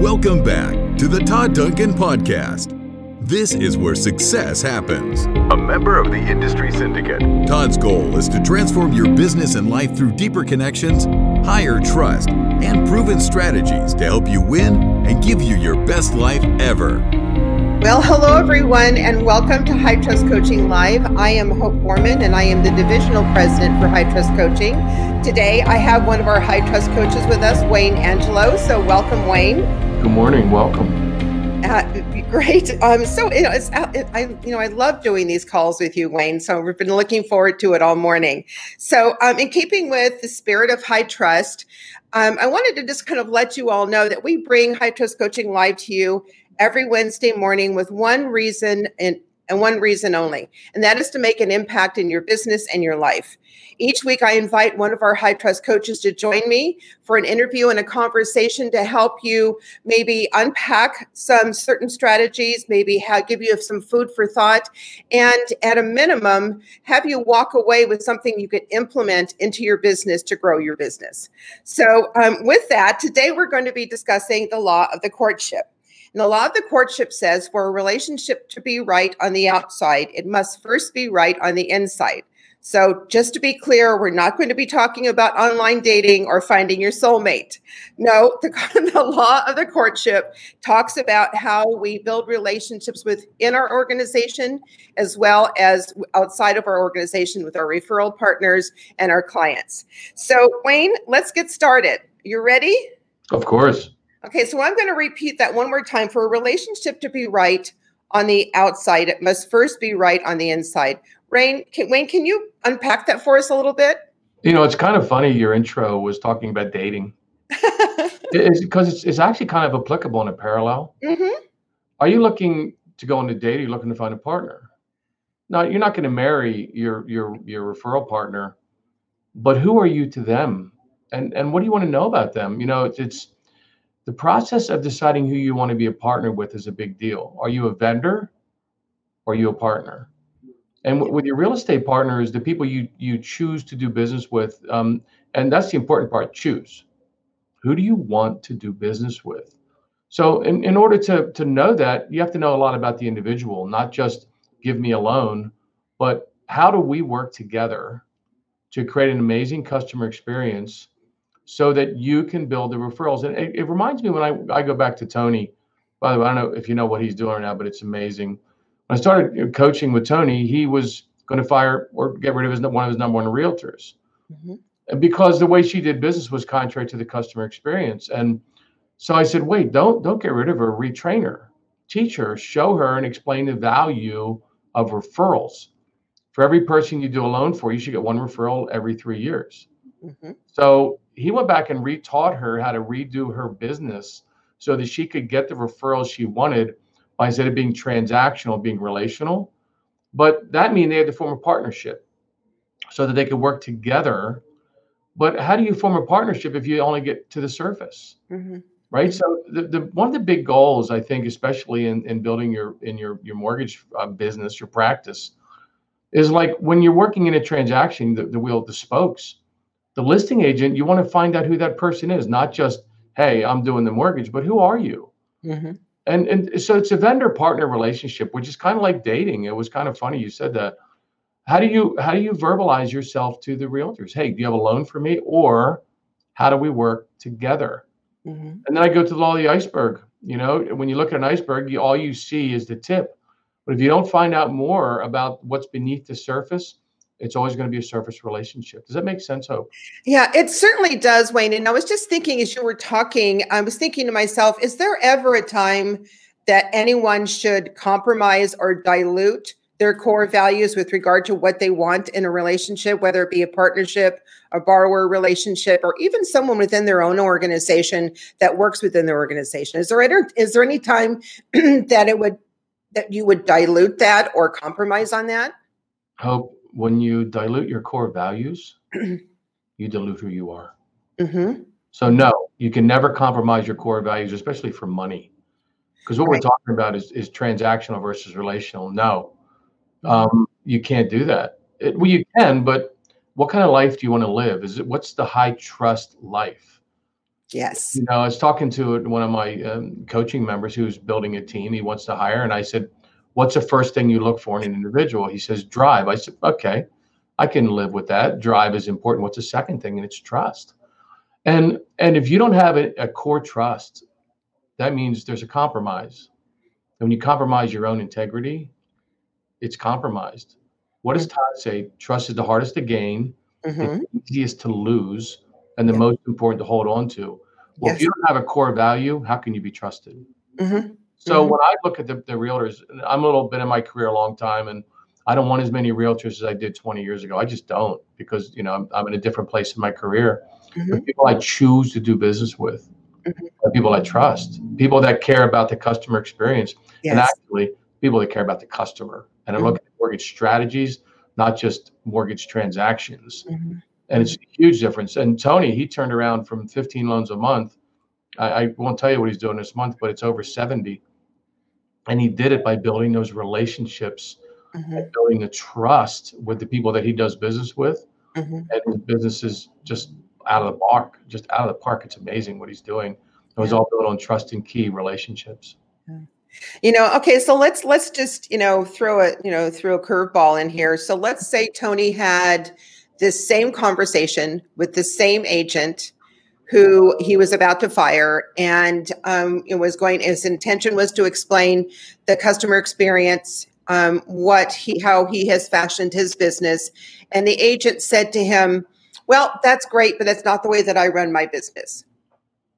Welcome back to the Todd Duncan Podcast. This is where success happens. A member of the Industry Syndicate, Todd's goal is to transform your business and life through deeper connections, higher trust, and proven strategies to help you win and give you your best life ever. Well, hello everyone, and welcome to High Trust Coaching Live. I am Hope Gorman, and I am the divisional president for High Trust Coaching. Today, I have one of our High Trust coaches with us, Wayne Angelo. So, welcome, Wayne. Good morning. Welcome. Uh, great. Um, so you know, it's, uh, I you know I love doing these calls with you, Wayne. So we've been looking forward to it all morning. So, um, in keeping with the spirit of high trust, um, I wanted to just kind of let you all know that we bring high trust coaching live to you every Wednesday morning with one reason and, and one reason only, and that is to make an impact in your business and your life. Each week, I invite one of our high trust coaches to join me for an interview and a conversation to help you maybe unpack some certain strategies, maybe give you some food for thought, and at a minimum, have you walk away with something you could implement into your business to grow your business. So, um, with that, today we're going to be discussing the law of the courtship. And the law of the courtship says for a relationship to be right on the outside, it must first be right on the inside. So, just to be clear, we're not going to be talking about online dating or finding your soulmate. No, the, the, law of the courtship talks about how we build relationships within our organization as well as outside of our organization with our referral partners and our clients. So, Wayne, let's get started. You ready? Of course. Okay, so I'm going to repeat that one more time. For a relationship to be right on the outside, it must first be right on the inside. Rain, can, Wayne, can you unpack that for us a little bit? You know, it's kind of funny. Your intro was talking about dating. it's because it's, it's actually kind of applicable in a parallel. Mm-hmm. Are you looking to go on a date? Or are you looking to find a partner? No, you're not going to marry your your your referral partner, but who are you to them? And and what do you want to know about them? You know, it's, it's the process of deciding who you want to be a partner with is a big deal. Are you a vendor or are you a partner? And w- with your real estate partners, the people you you choose to do business with, um, and that's the important part. Choose. Who do you want to do business with? So, in, in order to to know that, you have to know a lot about the individual, not just give me a loan, but how do we work together to create an amazing customer experience so that you can build the referrals. And it, it, reminds me when I, I go back to Tony, by the way, I don't know if you know what he's doing right now, but it's amazing. When I started coaching with Tony, he was going to fire or get rid of his one of his number one realtors. Mm-hmm. And because the way she did business was contrary to the customer experience. And so I said, wait, don't don't get rid of her, retrain her, teach her, show her, and explain the value of referrals. For every person you do a loan for, you should get one referral every three years. Mm-hmm. So he went back and retaught her how to redo her business so that she could get the referrals she wanted by instead of being transactional, being relational. But that means they had to form a partnership so that they could work together. But how do you form a partnership if you only get to the surface? Mm-hmm. Right. So the, the one of the big goals, I think, especially in, in building your in your your mortgage uh, business, your practice, is like when you're working in a transaction, the, the wheel, the spokes the listing agent, you want to find out who that person is, not just, hey, I'm doing the mortgage, but who are you? Mm-hmm. And and so it's a vendor partner relationship, which is kind of like dating. It was kind of funny you said that. How do you how do you verbalize yourself to the realtors? Hey, do you have a loan for me? Or how do we work together? Mm-hmm. And then I go to the law of the iceberg. You know, when you look at an iceberg, you, all you see is the tip. But if you don't find out more about what's beneath the surface, it's always going to be a surface relationship. Does that make sense, Hope? Yeah, it certainly does, Wayne. And I was just thinking as you were talking, I was thinking to myself, is there ever a time that anyone should compromise or dilute their core values with regard to what they want in a relationship, whether it be a partnership, a borrower relationship, or even someone within their own organization that works within their organization? Is there any, is there any time that it would that you would dilute that or compromise on that? Hope when you dilute your core values, you dilute who you are. Mm-hmm. So no, you can never compromise your core values, especially for money, because what right. we're talking about is is transactional versus relational. No, mm-hmm. um, you can't do that. It, well, you can, but what kind of life do you want to live? Is it what's the high trust life? Yes. You know, I was talking to one of my um, coaching members who's building a team. He wants to hire, and I said, "What's the first thing you look for in an individual?" He says, "Drive." I said, "Okay, I can live with that. Drive is important. What's the second thing?" And it's trust. And and if you don't have a, a core trust, that means there's a compromise. And when you compromise your own integrity, it's compromised. What does Todd say? Trust is the hardest to gain, mm-hmm. it's easiest to lose, and the yeah. most important to hold on to. Well, yes. if you don't have a core value, how can you be trusted? Mm-hmm. So mm-hmm. when I look at the, the realtors, I'm a little bit in my career a long time, and I don't want as many realtors as I did 20 years ago. I just don't because you know I'm, I'm in a different place in my career. Mm-hmm. The people I choose to do business with, mm-hmm. people I trust, people that care about the customer experience, yes. and actually people that care about the customer. And I look at mortgage strategies, not just mortgage transactions. Mm-hmm. And it's a huge difference. And Tony, he turned around from 15 loans a month. I, I won't tell you what he's doing this month, but it's over 70. And he did it by building those relationships, mm-hmm. building the trust with the people that he does business with. Mm-hmm. And his business is just out of the park, just out of the park. It's amazing what he's doing. It was yeah. all built on trust and key relationships. Yeah. You know, okay, so let's let's just you know throw a you know throw a curveball in here. So let's say Tony had this same conversation with the same agent who he was about to fire, and um, it was going. His intention was to explain the customer experience, um, what he how he has fashioned his business, and the agent said to him, "Well, that's great, but that's not the way that I run my business."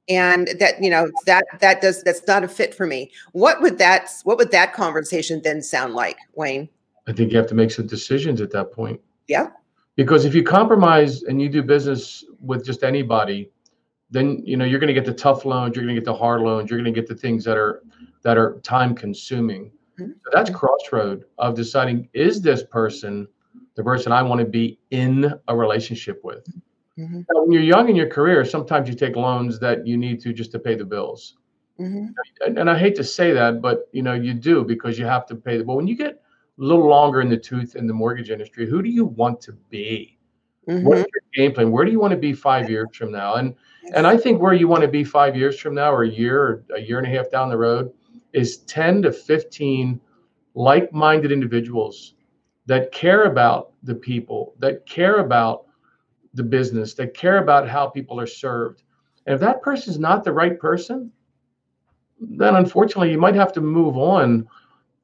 and that you know that that does that's not a fit for me. What would that what would that conversation then sound like wayne? I think you have to make some decisions at that point. Yeah. Because if you compromise and you do business with just anybody then you know you're going to get the tough loans you're going to get the hard loans you're going to get the things that are that are time consuming mm-hmm. so that's crossroad of deciding is this person the person i want to be in a relationship with Mm-hmm. Now, when you're young in your career, sometimes you take loans that you need to just to pay the bills. Mm-hmm. And, and, I hate to say that, but you know you do because you have to pay the. But when you get a little longer in the tooth in the mortgage industry, who do you want to be? Mm-hmm. What's your game plan? Where do you want to be five years from now? And and I think where you want to be five years from now, or a year, or a year and a half down the road, is ten to fifteen like-minded individuals that care about the people, that care about the business, that care about how people are served. And if that person is not the right person, then unfortunately you might have to move on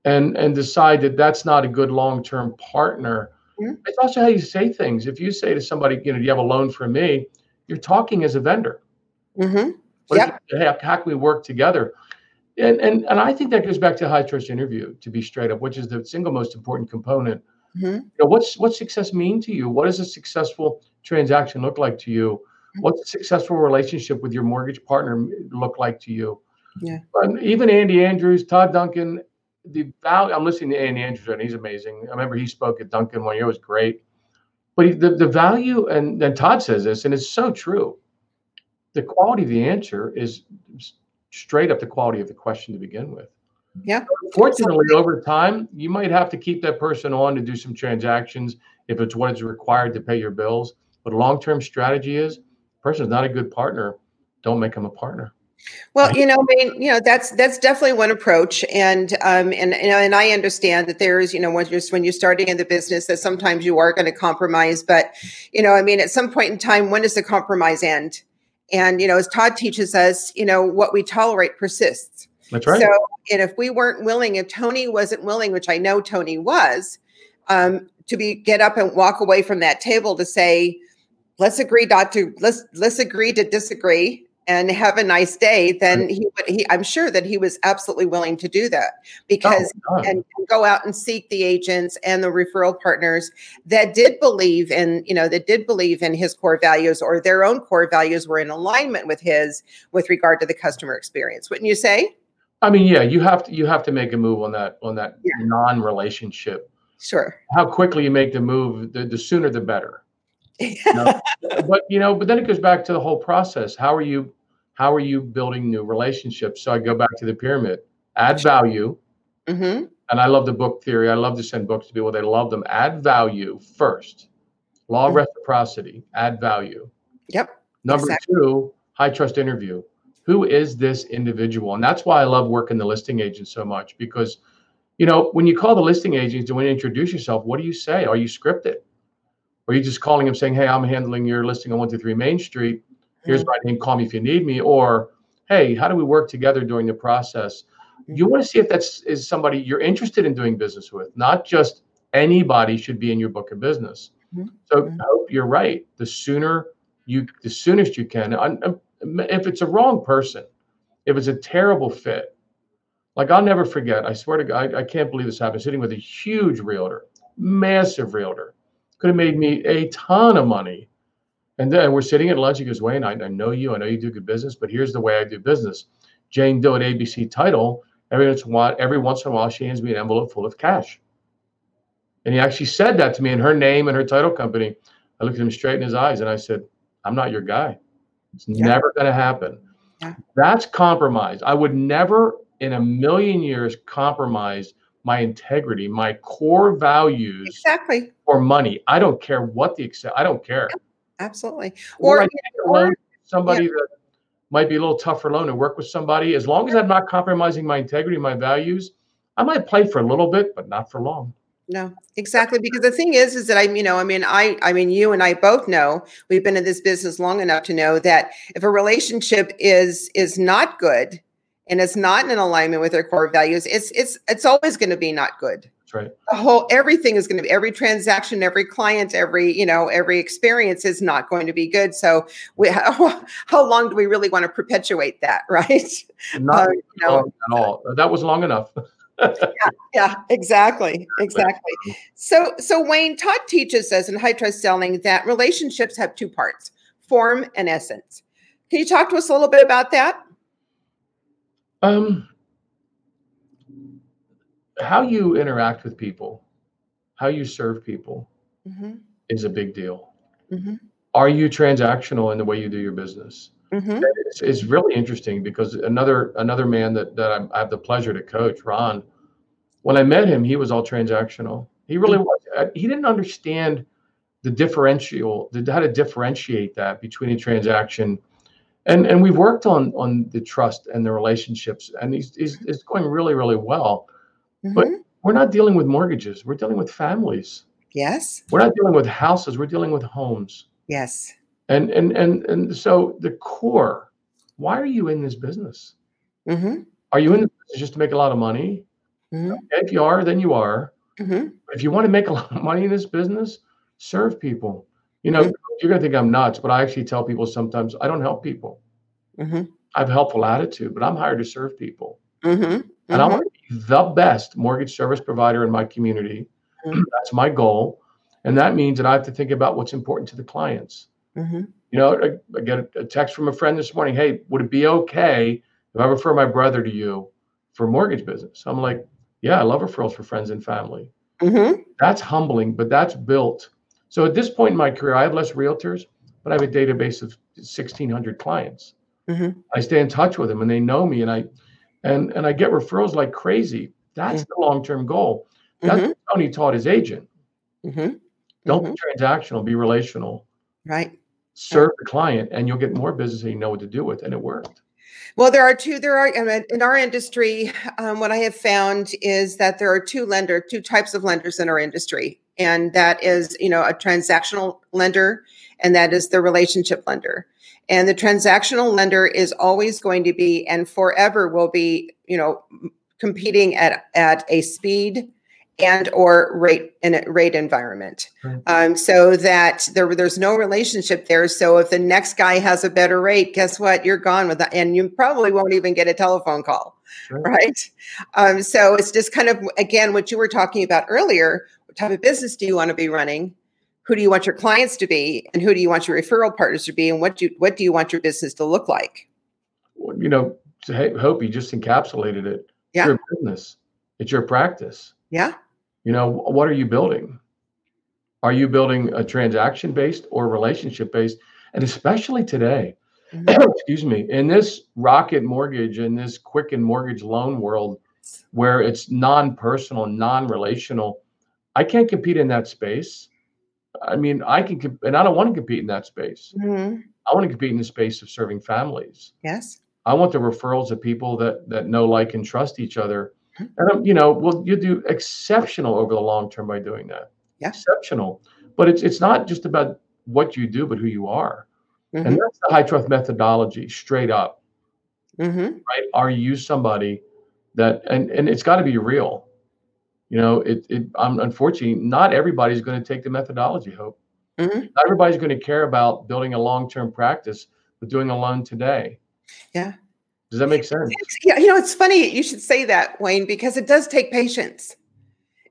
and and decide that that's not a good long-term partner. Mm-hmm. It's also how you say things. If you say to somebody, you know, do you have a loan for me? You're talking as a vendor. Mm-hmm. Yep. Hey, how can we work together? And, and and I think that goes back to high trust interview, to be straight up, which is the single most important component. Mm-hmm. You know, what's what's success mean to you? What does a successful transaction look like to you? Mm-hmm. What's a successful relationship with your mortgage partner look like to you? Yeah. Even Andy Andrews, Todd Duncan, the value. I'm listening to Andy Andrews, and he's amazing. I remember he spoke at Duncan one year; it was great. But he, the the value, and then Todd says this, and it's so true. The quality of the answer is straight up the quality of the question to begin with. Yeah. Fortunately, over time, you might have to keep that person on to do some transactions if it's what is required to pay your bills. But a long-term strategy is a person's not a good partner, don't make them a partner. Well, you know, I mean, you know, that's that's definitely one approach, and um, and you know, and I understand that there is, you know, when you're when you're starting in the business, that sometimes you are going to compromise, but you know, I mean, at some point in time, when does the compromise end? And you know, as Todd teaches us, you know, what we tolerate persists. That's right. So, and if we weren't willing, if Tony wasn't willing, which I know Tony was, um, to be get up and walk away from that table to say, let's agree not to let's let's agree to disagree and have a nice day, then he would he I'm sure that he was absolutely willing to do that oh, because oh, and go out and seek the agents and the referral partners that did believe in, you know, that did believe in his core values or their own core values were in alignment with his with regard to the customer experience. Wouldn't you say? I mean, yeah, you have to you have to make a move on that on that yeah. non-relationship. Sure. How quickly you make the move, the, the sooner the better. You know? but you know, but then it goes back to the whole process. How are you how are you building new relationships? So I go back to the pyramid. Add value. Mm-hmm. And I love the book theory. I love to send books to people. They love them. Add value first. Law mm-hmm. reciprocity. Add value. Yep. Number exactly. two, high trust interview. Who is this individual? And that's why I love working the listing agent so much because, you know, when you call the listing agent to introduce yourself, what do you say? Are you scripted? Or you just calling him saying, hey, I'm handling your listing on 123 Main Street. Here's hmm. my name. Call me if you need me. Or, hey, how do we work together during the process? Hmm. You want to see if that's is somebody you're interested in doing business with, not just anybody should be in your book of business. Mm-hmm. So hmm. I hope you're right. The sooner you, the soonest you can. If it's a wrong person, if it's a terrible fit, like I'll never forget. I swear to God, I, I can't believe this happened. Sitting with a huge realtor, massive realtor, could have made me a ton of money. And then we're sitting at lunch. He goes, Wayne, I, I know you. I know you do good business, but here's the way I do business. Jane Doe at ABC Title. Every once in a while, every once in a while, she hands me an envelope full of cash. And he actually said that to me in her name and her title company. I looked at him straight in his eyes and I said, I'm not your guy. It's yeah. never going to happen. Yeah. That's compromise. I would never in a million years compromise my integrity, my core values exactly for money. I don't care what the extent. I don't care. Yeah, absolutely. Or, or, or somebody that might be a little tougher loan to work with somebody. As long as I'm not compromising my integrity, my values, I might play for a little bit, but not for long. No, exactly. Because the thing is, is that I'm, you know, I mean, I, I mean, you and I both know we've been in this business long enough to know that if a relationship is is not good and it's not in alignment with our core values, it's it's it's always going to be not good. Right. The whole everything is going to be every transaction, every client, every you know, every experience is not going to be good. So, we how, how long do we really want to perpetuate that, right? Not uh, you know, at all. That was long enough. yeah, yeah, exactly, exactly. So, so Wayne Todd teaches us in high trust selling that relationships have two parts: form and essence. Can you talk to us a little bit about that? Um, how you interact with people, how you serve people, mm-hmm. is a big deal. Mm-hmm. Are you transactional in the way you do your business? Mm-hmm. It's, it's, really interesting because another another man that that I have the pleasure to coach, Ron. When I met him, he was all transactional. He really mm-hmm. was. He didn't understand the differential, the, how to differentiate that between a transaction, and and we've worked on on the trust and the relationships, and he's he's, it's going really really well. Mm-hmm. But we're not dealing with mortgages. We're dealing with families. Yes. We're not dealing with houses. We're dealing with homes. Yes. And and and and so the core, why are you in this business? Mm-hmm. Are you in this business just to make a lot of money? Mm-hmm. If you are, then you are. Mm-hmm. If you want to make a lot of money in this business, serve people. You know, mm-hmm. you're gonna think I'm nuts, but I actually tell people sometimes I don't help people. Mm-hmm. I have a helpful attitude, but I'm hired to serve people. Mm-hmm. And I want to the best mortgage service provider in my community. That's my goal. And that means that I have to think about what's important to the clients. Mm-hmm. You know, I, I get a, text from a friend this morning. Hey, would it be okay if I refer my brother to you for mortgage business? I'm like, yeah, I love referrals for friends and family. Mm-hmm. That's humbling, but that's built. So at this point in my career, I have less realtors, but I have a database of 1,600 clients. Mm-hmm. I stay in touch with them, and they know me, and I and and I get referrals like crazy. That's mm-hmm. the long term goal. That's mm-hmm. what Tony taught his agent. Mm-hmm. Don't be mm-hmm. transactional, be relational. Right serve the client and you'll get more business that you know what to do with and it worked well there are two there are in our industry um, what i have found is that there are two lender two types of lenders in our industry and that is you know a transactional lender and that is the relationship lender and the transactional lender is always going to be and forever will be you know competing at at a speed and or rate in a rate environment. Um, so that there, there's no relationship there. So if the next guy has a better rate guess what? You're gone with that and you probably won't even get a telephone call right? Um, so it's just kind of again what you were talking about earlier what type of business do you want to be running who do you want your clients to be and who do you want your referral partners to be and what do you what do you want your business to look like you know hope you just encapsulated it yeah. it's your business it's your practice yeah. You know, what are you building? Are you building a transaction based or relationship based? And especially today, mm-hmm. excuse me, in this Rocket Mortgage, in this Quicken mortgage loan world where it's non personal, non relational, I can't compete in that space. I mean, I can, and I don't want to compete in that space. Mm-hmm. I want to compete in the space of serving families. Yes. I want the referrals of people that that know, like, and trust each other. Mm-hmm. And um, you know, well, you do exceptional over the long term by doing that. Yeah. Exceptional. But it's it's not just about what you do, but who you are. Mm-hmm. And that's the high trust methodology, straight up. Mm-hmm. Right? Are you somebody that and and it's got to be real. You know, it it I'm unfortunately not everybody's going to take the methodology, hope. Mm-hmm. Not everybody's going to care about building a long-term practice, but doing a loan today. Yeah. Does that make sense? Yeah, you know, it's funny you should say that, Wayne, because it does take patience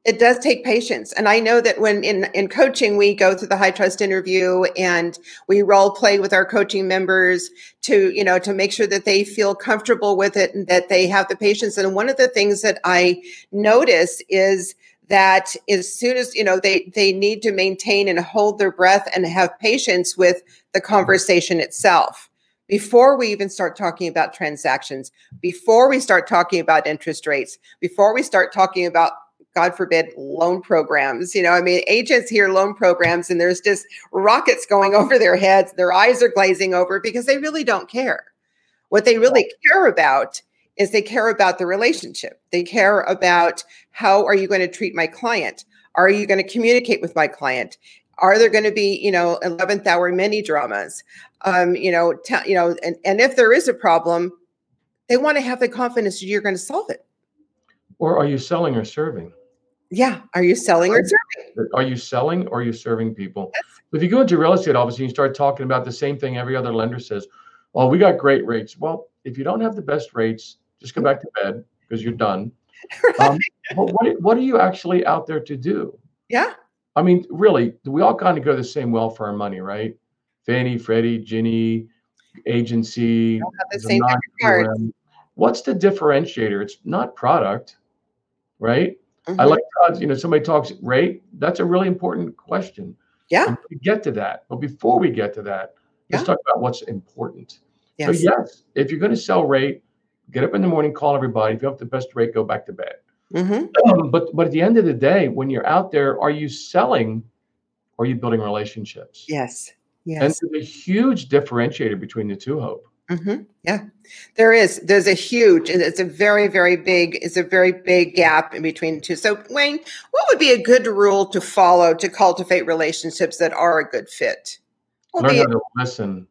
it does take patience. And i know that when in in coaching we go through the high trust interview and we role play with our coaching members to you know to make sure that they feel comfortable with it and that they have the patience. And one of the things that i notice is that as soon as you know they they need to maintain and hold their breath and have patience with the conversation itself. Before we even start talking about transactions, before we start talking about interest rates, before we start talking about God forbid, loan programs. You know, I mean, agents hear loan programs and there's just rockets going over their heads. Their eyes are glazing over because they really don't care. What they really care about is they care about the relationship. They care about how are you going to treat my client? Are you going to communicate with my client? Are there going to be, you know, 11th hour mini dramas? Um, you know, t- you know, and, and if there is a problem, they want to have the confidence that you're going to solve it. Or are you selling or serving? Yeah. Are you selling or serving? Are you selling or are you serving people? Yes. If you go into real estate, obviously, you start talking about the same thing every other lender says. Oh, we got great rates. Well, if you don't have the best rates, just go back to bed because you're done. Right. Um, but what, what are you actually out there to do? Yeah. I mean, really, we all kind of go the same well for our money, right? Fannie, Freddie, Ginnie, agency. the same What's the differentiator? It's not product, right? Mm-hmm. I like Todd's, you know, somebody talks rate. That's a really important question. Yeah. We get to that. But before we get to that, let's talk about what's important. Yes. So, yes, if you're going to sell rate, get up in the morning, call everybody. If you have the best rate, go back to bed. Mm-hmm. Um, but but at the end of the day, when you're out there, are you selling or are you building relationships? Yes. Yes. And there's a huge differentiator between the two, Hope. Mm-hmm. Yeah, there is. There's a huge, it's a very, very big, it's a very big gap in between the two. So, Wayne, what would be a good rule to follow to cultivate relationships that are a good fit? What learn how to listen.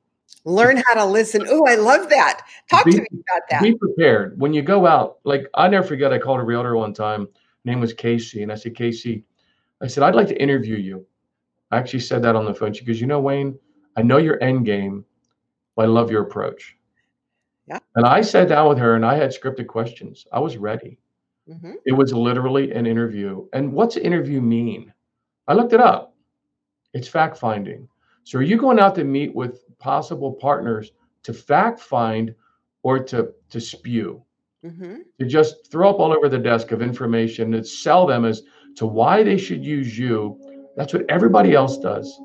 Learn how to listen. Oh, I love that. Talk be, to me about that. Be prepared when you go out. Like I never forget. I called a realtor one time. Her name was Casey, and I said, Casey, I said I'd like to interview you. I actually said that on the phone. She goes, you know, Wayne, I know your end game I love your approach. Yeah. And I sat down with her and I had scripted questions. I was ready. Mm-hmm. It was literally an interview. And what's interview mean? I looked it up. It's fact finding. So are you going out to meet with possible partners to fact find or to to spew? Mm-hmm. To just throw up all over the desk of information and sell them as to why they should use you. That's what everybody else does.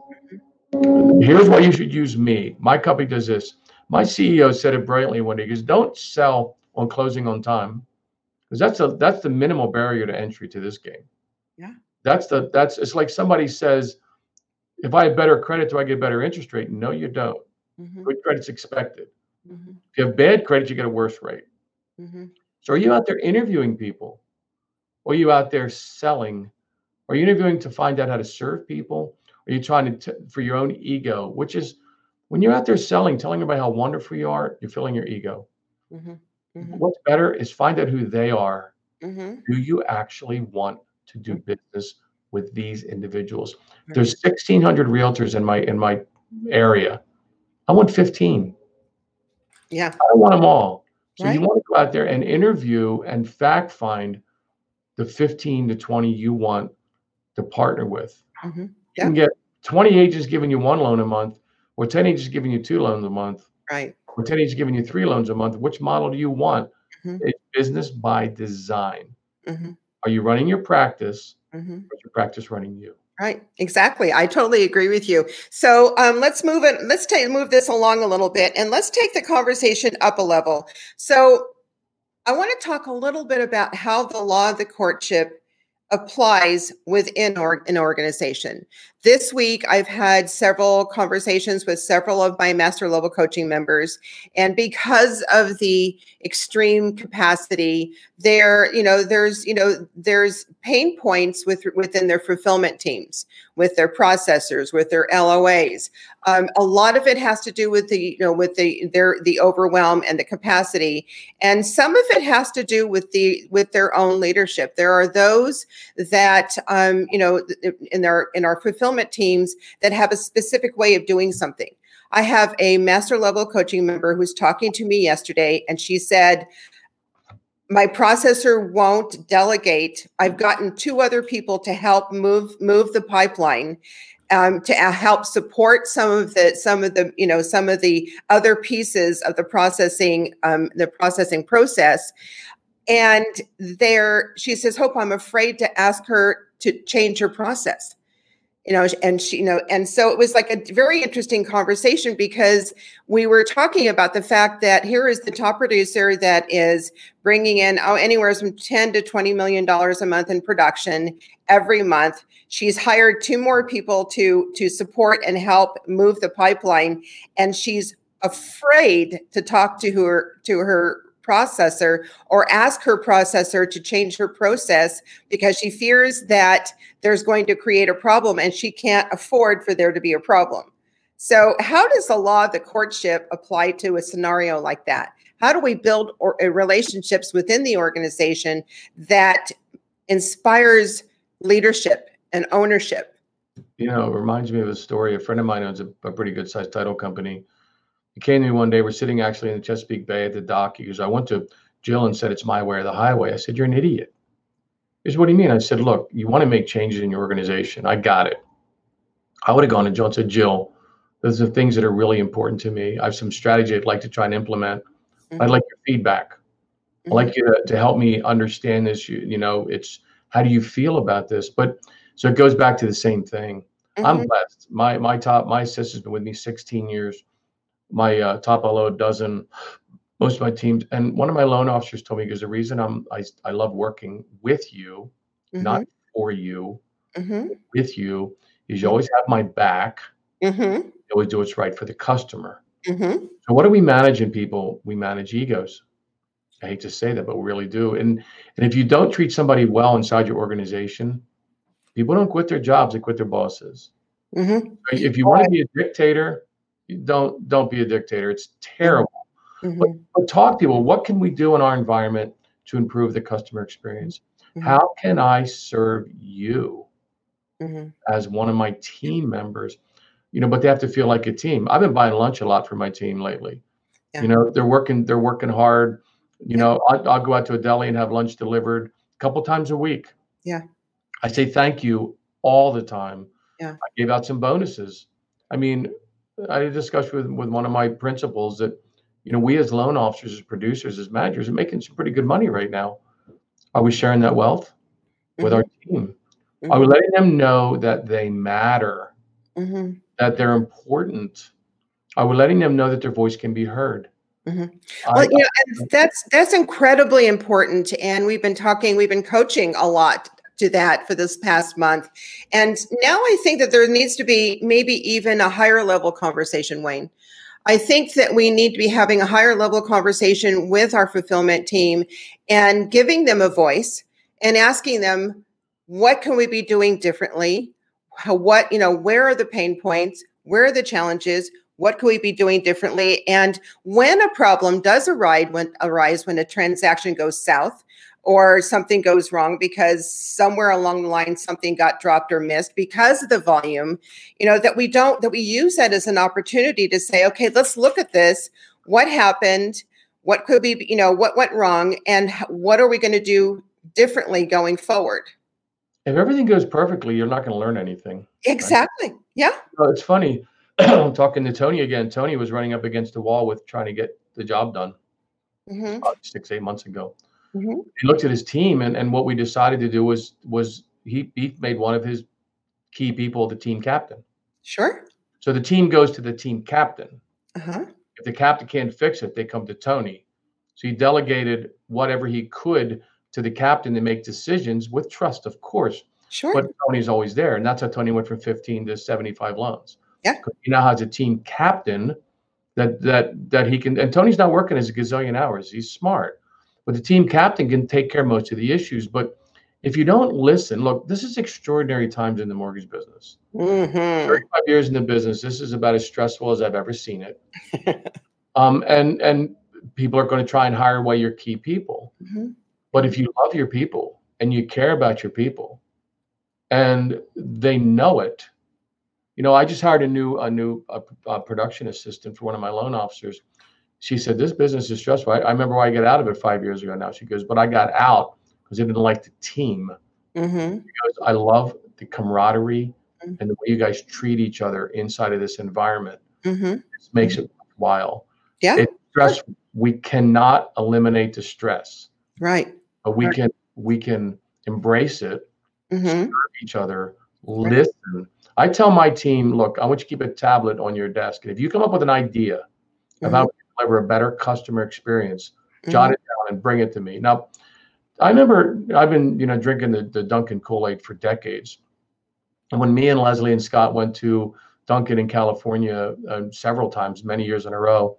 Here's why you should use me. My company does this. My CEO said it brilliantly when he goes, "Don't sell on closing on time, because that's a that's the minimal barrier to entry to this game." Yeah. That's the that's it's like somebody says, "If I have better credit, do I get a better interest rate?" No, you don't. Mm-hmm. Good credit's expected. Mm-hmm. If you have bad credit, you get a worse rate. Mm-hmm. So, are you out there interviewing people? Or are you out there selling? Are you interviewing to find out how to serve people? Are you trying to t- for your own ego? Which is when you're out there selling, telling everybody how wonderful you are, you're filling your ego. Mm-hmm. Mm-hmm. What's better is find out who they are. Mm-hmm. Do you actually want to do business with these individuals? There's 1,600 realtors in my in my area. I want 15. Yeah, I don't want them all. So Right. you want to go out there and interview and fact find the 15 to 20 you want to partner with. Mhm. You can get 20 agents giving you one loan a month, or 10 agents giving you two loans a month, right. or 10 agents giving you three loans a month. Which model do you want? Mhm. It's business by design. hmm Are you running your practice, hmm or is your practice running you? Right, exactly. I totally agree with you. So um, let's move it. Let's take move this along a little bit, and let's take the conversation up a level. So I want to talk a little bit about how the law of the courtship applies within or, an organization. This week i've had several conversations with several of my master level coaching members and because of the extreme capacity there you know there's you know there's pain points with within their fulfillment teams with their processors with their LOAs um, a lot of it has to do with the you know with the their the overwhelm and the capacity and some of it has to do with the with their own leadership. There are those that um, you know in their in our fulfillment teams that have a specific way of doing something. I have a master level coaching member who's talking to me yesterday and she said my processor won't delegate. I've gotten two other people to help move move the pipeline um, to uh, help support some of the some of the you know some of the other pieces of the processing um, the processing process. And there she says hope i'm afraid to ask her to change her process you know and she you know and so it was like a very interesting conversation because we were talking about the fact that here is the top producer that is bringing in oh, anywhere from 10 to 20 million dollars a month in production every month. She's hired two more people to to support and help move the pipeline and she's afraid to talk to her to her processor or ask her processor to change her process because she fears that there's going to create a problem and she can't afford for there to be a problem. So, how does the law of the courtship apply to a scenario like that? How do we build or, uh, relationships within the organization that inspires leadership and ownership? You know, it reminds me of a story. A friend of mine owns a, a pretty good sized title company he came to me one day. We're sitting actually in the Chesapeake Bay at the dock. He goes, I went to Jill and said, It's my way or the highway. I said, You're an idiot. He said, What do you mean? I said, Look, you want to make changes in your organization. I got it. I would have gone to Jill and said, Jill, those are things that are really important to me. I have some strategy I'd like to try and implement. Mm-hmm. I'd like your feedback. Mm-hmm. I'd like you to, to help me understand this. You, you know, it's how do you feel about this? But so it goes back to the same thing. Mm-hmm. I'm blessed. My my top my sister's been with me 16 years my uh, top below a dozen, most of my teams. And one of my loan officers told me because the reason I'm I, I love working with you, mm-hmm. not for you, mm-hmm. with you, is you always have my back. Mm-hmm. You always do what's right for the customer. Mm-hmm. So what do we manage in people? We manage egos. I hate to say that, but we really do. And and if you don't treat somebody well inside your organization, people don't quit their jobs; they quit their bosses. Mm-hmm. If you want to be a dictator, don't don't be a dictator. It's terrible. Mm-hmm. But, but, talk to people. What can we do in our environment to improve the customer experience? Mm-hmm. How can I serve you mm-hmm. as one of my team members? You know, but they have to feel like a team. I've been buying lunch a lot for my team lately. Yeah. You know, they're working they're working hard. You yeah. know, I'll, I'll go out to a deli and have lunch delivered a couple times a week. Yeah. I say thank you all the time. Yeah. I gave out some bonuses. I mean, I discussed with with one of my principals that you know we as loan officers, as producers, as managers are making some pretty good money right now. Are we sharing that wealth with mm-hmm. our team? Mm-hmm. Are we letting them know that they matter, mm-hmm. that they're important? Are we letting them know that their voice can be heard? Mm-hmm. Well, you know, that's that's incredibly important, and we've been talking, we've been coaching a lot to that for this past month. And now I think that there needs to be maybe even a higher level conversation, Wayne. I think that we need to be having a higher level conversation with our fulfillment team and giving them a voice and asking them, what can we be doing differently? What, you know, where are the pain points? Where are the challenges? What can we be doing differently? And when a problem does arise when arise when a transaction goes south, or something goes wrong because somewhere along the line something got dropped or missed because of the volume you know that we don't that we use that as an opportunity to say okay let's look at this. What happened? What could be you know what went wrong? And what are we going to do differently going forward? If everything goes perfectly you're not going to learn anything exactly. Right? yeah it's funny i'm talking to tony again. Tony was running up against the wall with trying to get the job done mm-hmm. six eight months ago Mm-hmm. He looked at his team, and, and what we decided to do was was he, he made one of his key people the team captain. Sure. So the team goes to the team captain. Uh-huh. If the captain can't fix it, they come to Tony. So he delegated whatever he could to the captain to make decisions with trust, of course. Sure. But Tony's always there. And that's how Tony went from 15 to 75 loans. Yeah. He now has a team captain that that that he can and Tony's not working as a gazillion hours. He's smart. But the team captain can take care of most of the issues. But if you don't listen, look, this is extraordinary times in the mortgage business. Mm-hmm. 35 years in the business, this is about as stressful as I've ever seen it. um, and and people are going to try and hire away your key people. Mm-hmm. But if you love your people and you care about your people, and they know it, you know, I just hired a new a new a, a production assistant for one of my loan officers. She said, "This business is stressful." I, I remember why I got out of it five years ago. Now she goes, "But I got out because I didn't like the team. Mm-hmm. Because I love the camaraderie Mhm. and the way you guys treat each other inside of this environment. Mm-hmm. It makes it worthwhile. Yeah. It's stress. We cannot eliminate the stress, Right. but we Right. can we can embrace it, Mm-hmm. serve each other, listen. I tell my team, look, I want you to keep a tablet on your desk, and if you come up with an idea of Mm-hmm. Deliver a better customer experience, jot it down and bring it to me. Now, I remember I've been, you know, drinking the, the Duncan Kool-Aid for decades. And when me and Leslie and Scott went to Duncan in California uh, several times, many years in a row,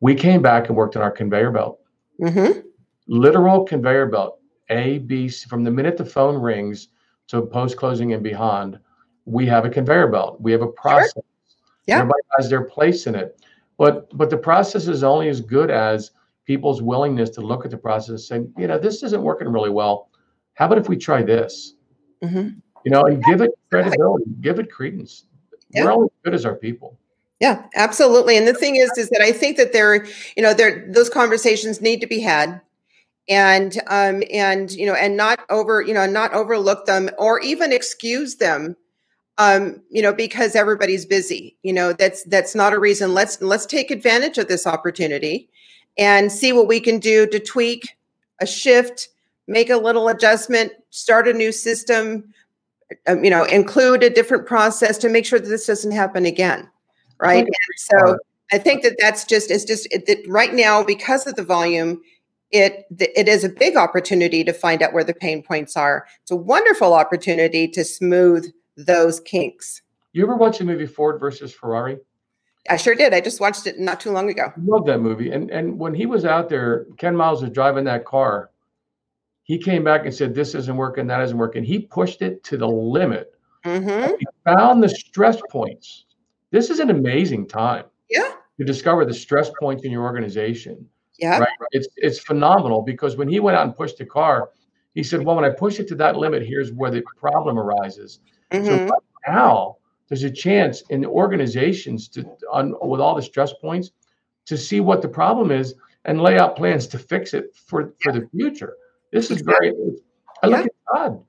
we came back and worked on our conveyor belt, Mm-hmm. literal conveyor belt, A, B, C, from the minute the phone rings to post-closing and beyond, we have a conveyor belt. We have a process. Yeah. Everybody has their place in it. But but the process is only as good as people's willingness to look at the process and say, you know, this isn't working really well. How about if we try this? Mm-hmm. You know, and give it credibility, give it credence. Yeah. We're only as good as our people. Yeah, absolutely. And the thing is, is that I think that there, you know, there those conversations need to be had, and um, and you know, and not over, you know, not overlook them or even excuse them, um, you know, because everybody's busy. You know, that's that's not a reason. Let's let's take advantage of this opportunity, and see what we can do to tweak a shift, make a little adjustment, start a new system, um, you know, include a different process to make sure that this doesn't happen again right? And so I think that that's just it's just it, that right now because of the volume, it it is a big opportunity to find out where the pain points are. It's a wonderful opportunity to smooth those kinks. You ever watch the movie Ford versus Ferrari? I sure did. I just watched it not too long ago. Love that movie. And and when he was out there, Ken Miles was driving that car. He came back and said, "This isn't working. That isn't working." He pushed it to the limit. Mm-hmm. He found the stress points. This is an amazing time Yeah. to discover the stress points in your organization. Yeah. Right? It's it's phenomenal because when he went out and pushed the car, he said, "Well, when I push it to that limit, here's where the problem arises." Mhm. So right now, there's a chance in the organizations to on with all the stress points to see what the problem is and lay out plans to fix it for for the future. This is very. I look Yeah. at God.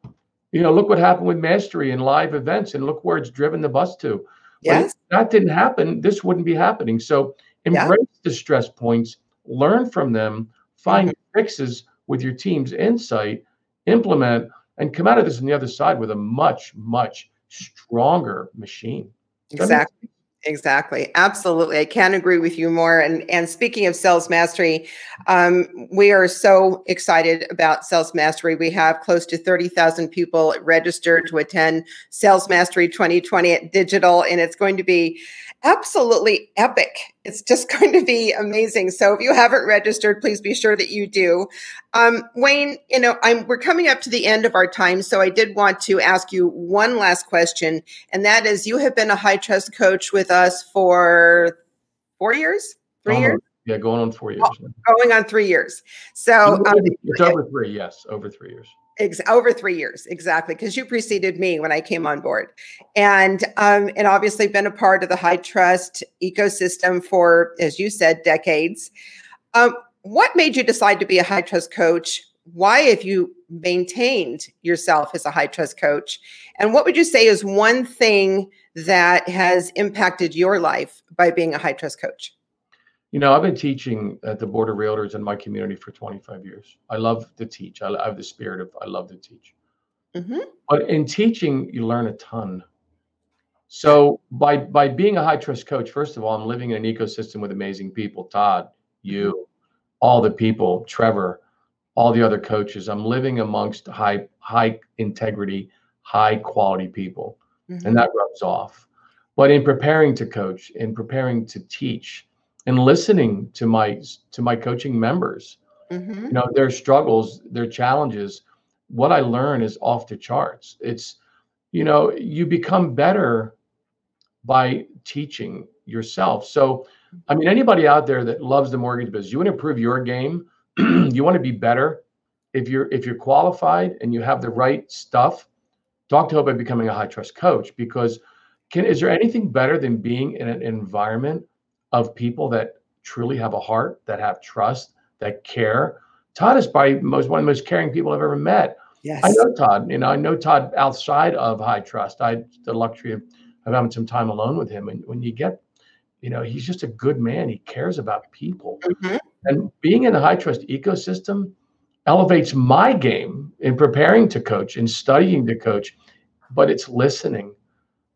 You know, look what happened with mastery and live events, and look where it's driven the bus to. Yes. that didn't happen, this wouldn't be happening. So Yeah. embrace the stress points, learn from them, find Mm-hmm. fixes with your team's insight, implement, and come out of this on the other side with a much, much stronger machine. Exactly. Exactly. Absolutely. I can't agree with you more. And and speaking of sales mastery, um, we are so excited about sales mastery. We have close to 30,000 people registered to attend Sales Mastery 2020 at Digital, and it's going to be absolutely epic. It's just going to be amazing. So if you haven't registered, please be sure that you do. Um, Wayne, you know, I'm we're coming up to the end of our time, so I did want to ask you one last question, and that is: you have been a high trust coach with us for four years, three Almost. years, Yeah, going on four years. Oh, going on three years. So um, it's over three. Yes, over three years. Ex- over three years, exactly, because you preceded me when I came on board, and um, and obviously been a part of the high trust ecosystem for, as you said, decades. Um, what made you decide to be a high trust coach? Why have you maintained yourself as a high trust coach? And what would you say is one thing that has impacted your life by being a high trust coach? You know, I've been teaching at the Board of Realtors in my community for 25 years. I love to teach. I, I have the spirit of I love to teach. Mm-hmm. But in teaching, you learn a ton. So by by being a high trust coach, first of all, I'm living in an ecosystem with amazing people. Todd, you, all the people, Trevor, all the other coaches. I'm living amongst high high integrity, high quality people, mm-hmm. and that rubs off. But in preparing to coach, in preparing to teach, and listening to my to my coaching members, mm-hmm. you know, their struggles, their challenges, what I learn is off the charts. It's, you know, you become better by teaching yourself. So, I mean, anybody out there that loves the mortgage business, you want to improve your game, you want to be better. If you're if you're qualified and you have the right stuff, talk to Hope by becoming a high trust coach because can is there anything better than being in an environment of people that truly have a heart, that have trust, that care? Todd is by most one of the most caring people I've ever met. Yes. I know Todd. You know, I know Todd outside of High Trust. I had the luxury of, of having some time alone with him. And when you get, you know, he's just a good man. He cares about people. Mm-hmm. And being in the High Trust ecosystem elevates my game in preparing to coach and studying to coach, but it's listening.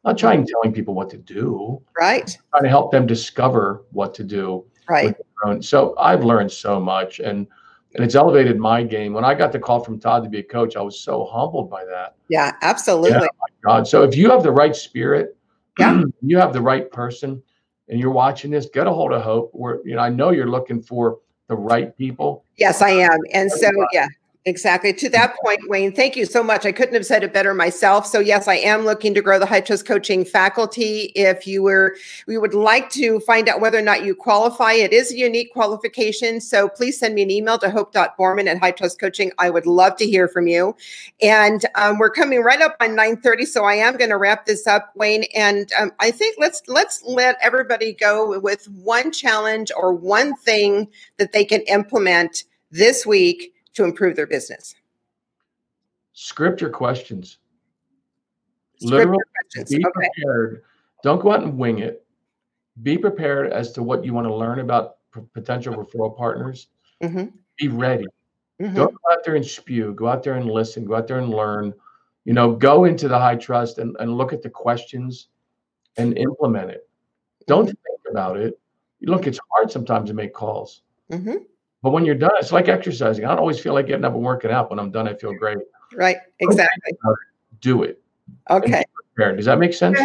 Not trying telling people what to do. Right. Trying to help them discover what to do. Right. So I've learned so much and and it's elevated my game. When I got the call from Todd to be a coach, I was so humbled by that. Yeah, absolutely. Yeah, God. So if you have the right spirit, yeah, you have the right person, and you're watching this, get a hold of Hope. Where you know, I know you're looking for the right people. Yes, I am. And so yeah, Exactly. To that point, Wayne, thank you so much. I couldn't have said it better myself. So yes, I am looking to grow the high trust coaching faculty. If you were, we would like to find out whether or not you qualify. It is a unique qualification. So please send me an email to hope.borman at high trust coaching. I would love to hear from you. And um, we're coming right up on 930. So I am going to wrap this up, Wayne. And um, I think let's, let's let everybody go with one challenge or one thing that they can implement this week to improve their business? Script your questions. Script Literal, questions. Be okay. prepared. Don't go out and wing it. Be prepared as to what you want to learn about p- potential referral partners. Mm-hmm. Be ready. Mm-hmm. Don't go out there and spew. Go out there and listen. Go out there and learn. You know, go into the high trust and, and look at the questions and implement it. Don't mm-hmm. think about it. Look, it's hard sometimes to make calls. Mm-hmm. But when you're done, it's like exercising. I don't always feel like getting up and working out. When I'm done, I feel great. Right. Exactly. Do it. Okay. Does that make sense?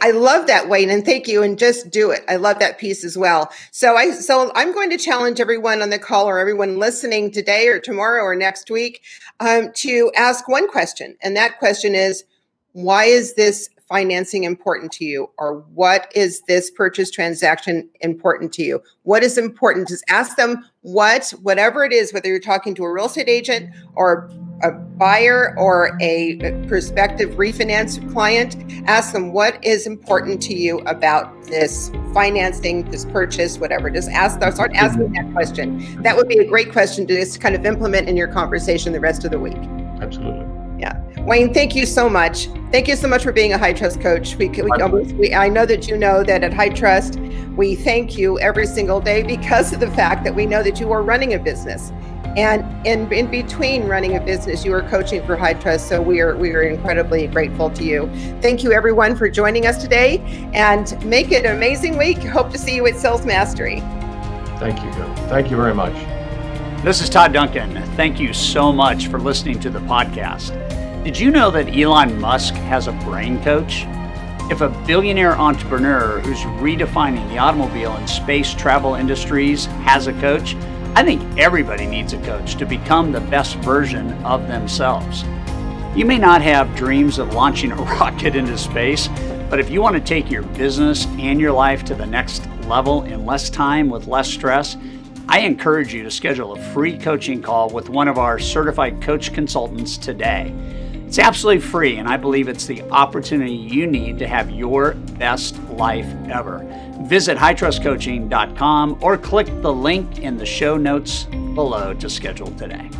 I love that, Wayne, and thank you. And just do it. I love that piece as well. So I, so I'm going to challenge everyone on the call or everyone listening today or tomorrow or next week um, to ask one question, and that question is, why is this financing important to you? Or what is this purchase transaction important to you? What is important? Just ask them what whatever it is whether you're talking to a real estate agent or a buyer or a prospective refinance client ask them what is important to you about this financing this purchase whatever. Just ask them, start asking that question. That would be a great question to just kind of implement in your conversation the rest of the week. Absolutely. Yeah. Wayne, thank you so much. Thank you so much for being a high trust coach. We, we, we, I know that you know that at High Trust, we thank you every single day because of the fact that we know that you are running a business. And in, in between running a business, you are coaching for High Trust. So we are we are incredibly grateful to you. Thank you everyone for joining us today and make it an amazing week. Hope to see you at Sales Mastery. Thank you. Thank you very much. This is Todd Duncan. Thank you so much for listening to the podcast. Did you know that Elon Musk has a brain coach? If a billionaire entrepreneur who's redefining the automobile and space travel industries has a coach, I think everybody needs a coach to become the best version of themselves. You may not have dreams of launching a rocket into space, but if you want to take your business and your life to the next level in less time with less stress, I encourage you to schedule a free coaching call with one of our certified coach consultants today. It's absolutely free, and I believe it's the opportunity you need to have your best life ever. Visit hightrustcoaching.com or click the link in the show notes below to schedule today.